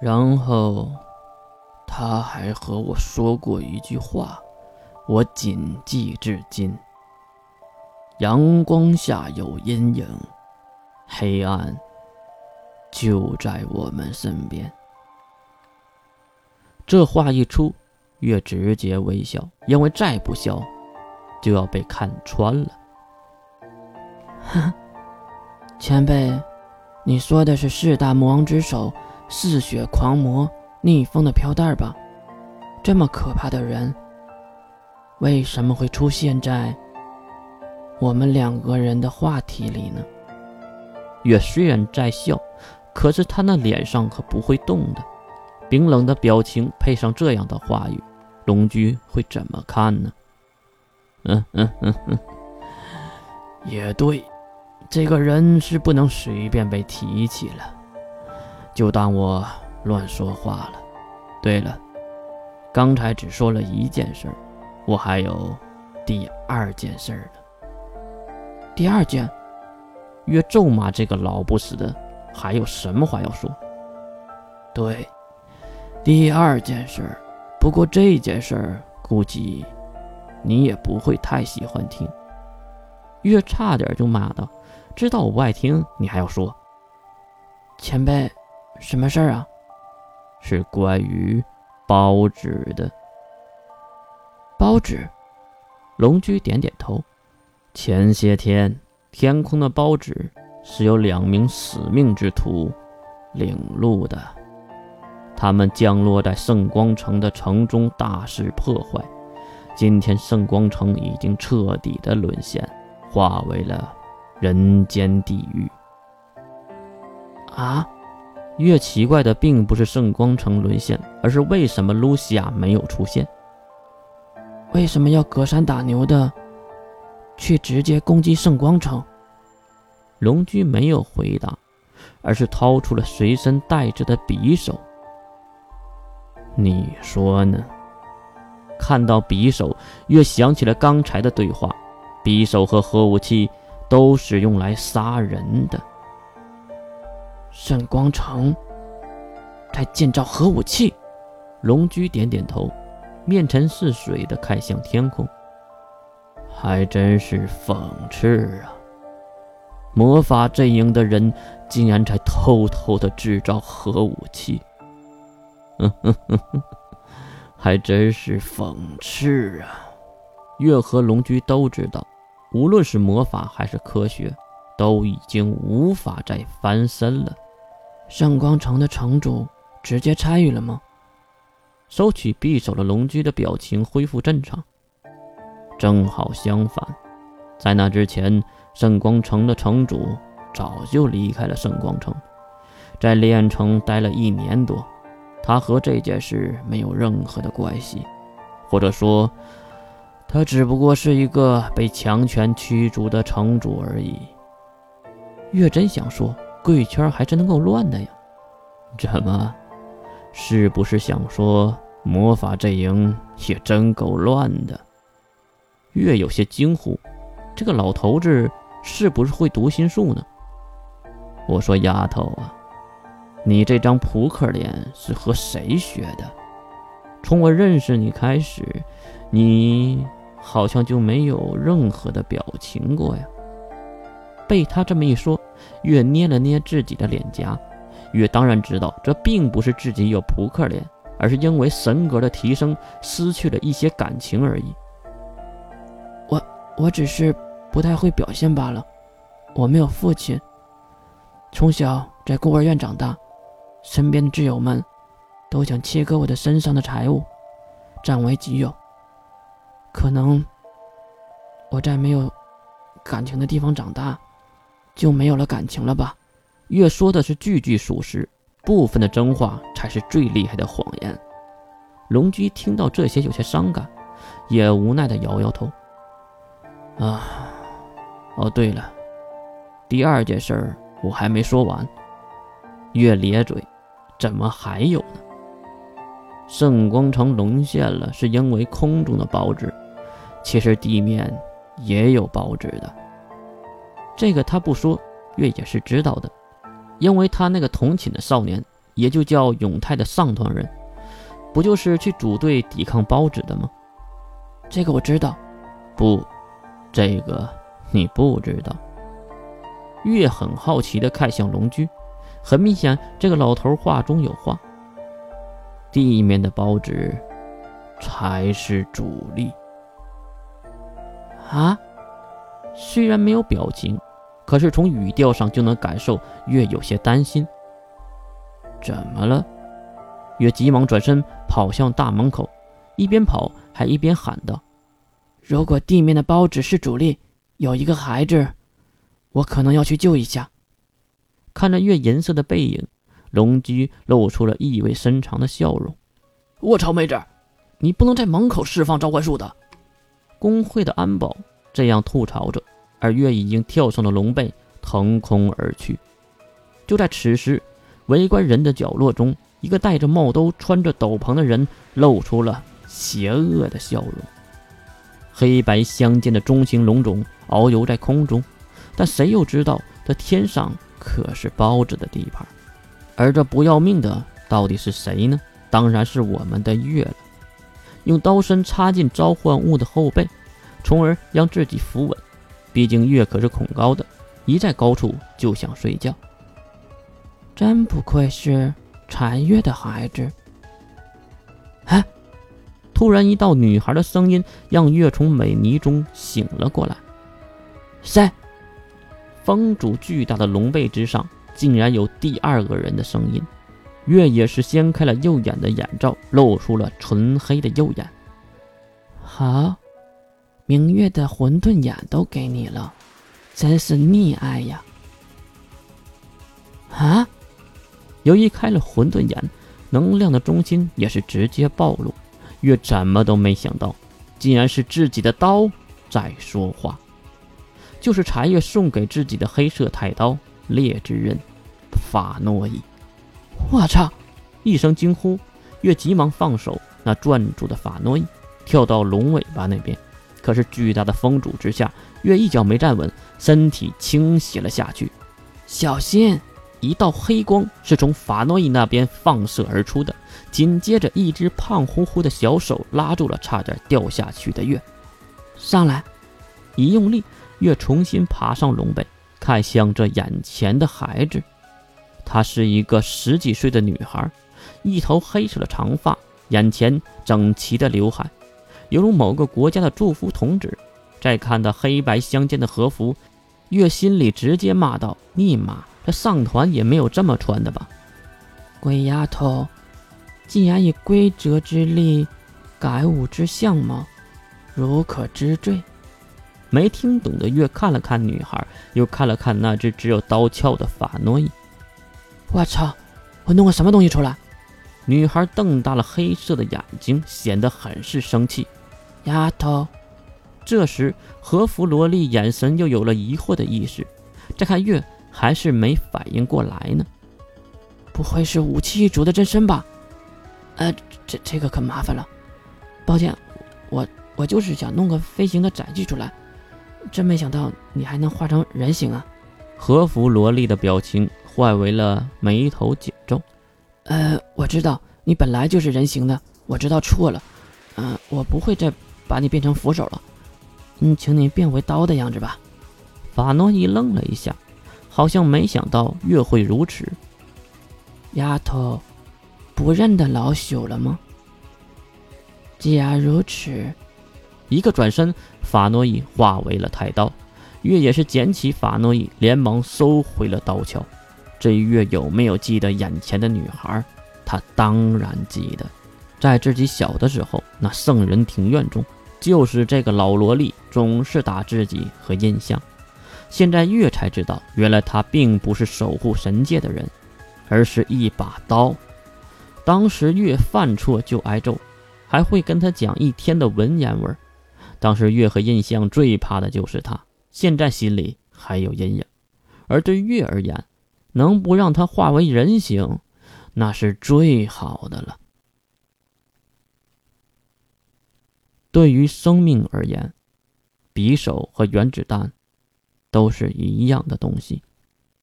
然后，他还和我说过一句话，我谨记至今：阳光下有阴影，黑暗就在我们身边。这话一出，月直接微笑，因为再不笑，就要被看穿了。哼，前辈，你说的是四大魔王之首？嗜血狂魔逆风的飘带吧，这么可怕的人，为什么会出现在我们两个人的话题里呢？月虽然在笑，可是他那脸上可不会动的，冰冷的表情配上这样的话语，龙驹会怎么看呢？嗯嗯嗯嗯，也对，这个人是不能随便被提起了。就当我乱说话了。对了，刚才只说了一件事，我还有第二件事呢。第二件，越咒骂这个老不死的，还有什么话要说？对，第二件事。不过这件事儿估计你也不会太喜欢听。越差点就骂道：“知道我不爱听，你还要说，前辈。”什么事儿啊？是关于包纸的。包纸，龙驹点点头。前些天，天空的包纸是由两名死命之徒领路的。他们降落在圣光城的城中，大肆破坏。今天，圣光城已经彻底的沦陷，化为了人间地狱。啊？越奇怪的并不是圣光城沦陷，而是为什么露西亚没有出现？为什么要隔山打牛的去直接攻击圣光城？龙驹没有回答，而是掏出了随身带着的匕首。你说呢？看到匕首，越想起了刚才的对话。匕首和核武器都是用来杀人的。圣光城在建造核武器，龙驹点点头，面沉似水的看向天空。还真是讽刺啊！魔法阵营的人竟然在偷偷的制造核武器，哼哼哼哼，还真是讽刺啊！月和龙驹都知道，无论是魔法还是科学。都已经无法再翻身了。圣光城的城主直接参与了吗？收起匕首的龙驹的表情恢复正常。正好相反，在那之前，圣光城的城主早就离开了圣光城，在炼城待了一年多。他和这件事没有任何的关系，或者说，他只不过是一个被强权驱逐的城主而已。月真想说，贵圈还真够乱的呀！怎么，是不是想说魔法阵营也真够乱的？月有些惊呼，这个老头子是不是会读心术呢？我说丫头啊，你这张扑克脸是和谁学的？从我认识你开始，你好像就没有任何的表情过呀。被他这么一说，月捏了捏自己的脸颊。月当然知道，这并不是自己有扑克脸，而是因为神格的提升失去了一些感情而已。我我只是不太会表现罢了。我没有父亲，从小在孤儿院长大，身边的挚友们都想切割我的身上的财物，占为己有。可能我在没有感情的地方长大。就没有了感情了吧？月说的是句句属实，部分的真话才是最厉害的谎言。龙驹听到这些有些伤感，也无奈的摇摇头。啊，哦对了，第二件事儿我还没说完。月咧嘴，怎么还有呢？圣光城沦陷了，是因为空中的报纸，其实地面也有报纸的。这个他不说，月也是知道的，因为他那个同寝的少年也就叫永泰的上团人，不就是去组队抵抗包子的吗？这个我知道。不，这个你不知道。月很好奇地看向龙驹，很明显，这个老头话中有话。地面的包子才是主力。啊？虽然没有表情，可是从语调上就能感受月有些担心。怎么了？月急忙转身跑向大门口，一边跑还一边喊道：“如果地面的包子是主力，有一个孩子，我可能要去救一下。”看着月银色的背影，龙驹露出了意味深长的笑容。“我操，妹子，你不能在门口释放召唤术的！”工会的安保这样吐槽着，而月已经跳上了龙背，腾空而去。就在此时，围观人的角落中，一个戴着帽兜、穿着斗篷的人露出了邪恶的笑容。黑白相间的中型龙种遨游在空中，但谁又知道这天上可是包子的地盘？而这不要命的到底是谁呢？当然是我们的月了。用刀身插进召唤物的后背，从而让自己扶稳。毕竟月可是恐高的，一在高处就想睡觉。真不愧是禅月的孩子。哎，突然一道女孩的声音让月从美泥中醒了过来。谁？风主巨大的龙背之上，竟然有第二个人的声音。月也是掀开了右眼的眼罩，露出了纯黑的右眼。好，明月的混沌眼都给你了，真是溺爱呀！啊！由于开了混沌眼，能量的中心也是直接暴露。月怎么都没想到，竟然是自己的刀在说话，就是柴月送给自己的黑色太刀烈之刃法诺伊。我操！一声惊呼，月急忙放手那攥住的法诺伊，跳到龙尾巴那边。可是巨大的风阻之下，月一脚没站稳，身体倾斜了下去。小心！一道黑光是从法诺伊那边放射而出的，紧接着一只胖乎乎的小手拉住了差点掉下去的月。上来！一用力，月重新爬上龙背，看向这眼前的孩子。她是一个十几岁的女孩，一头黑色的长发，眼前整齐的刘海，犹如某个国家的祝福童子。再看到黑白相间的和服，月心里直接骂道：“尼玛，这上团也没有这么穿的吧？”鬼丫头，竟然以规则之力改吾之相貌，如可知罪。没听懂的月看了看女孩，又看了看那只只有刀鞘的法诺伊。我操！我弄个什么东西出来？女孩瞪大了黑色的眼睛，显得很是生气。丫头，这时和服萝莉眼神又有了疑惑的意识，再看月还是没反应过来呢。不会是武器一族的真身吧？呃，这这个可麻烦了。抱歉，我我就是想弄个飞行的载具出来，真没想到你还能化成人形啊！和服萝莉的表情。换为了眉头紧皱，呃，我知道你本来就是人形的，我知道错了，嗯，我不会再把你变成扶手了，嗯，请你变回刀的样子吧。法诺伊愣了一下，好像没想到月会如此。丫头，不认得老朽了吗？既然如此，一个转身，法诺伊化为了太刀，月也是捡起法诺伊，连忙收回了刀鞘。这月有没有记得眼前的女孩？他当然记得，在自己小的时候，那圣人庭院中，就是这个老萝莉总是打自己和印象。现在月才知道，原来他并不是守护神界的人，而是一把刀。当时月犯错就挨揍，还会跟他讲一天的文言文。当时月和印象最怕的就是他，现在心里还有阴影。而对月而言，能不让他化为人形，那是最好的了。对于生命而言，匕首和原子弹都是一样的东西。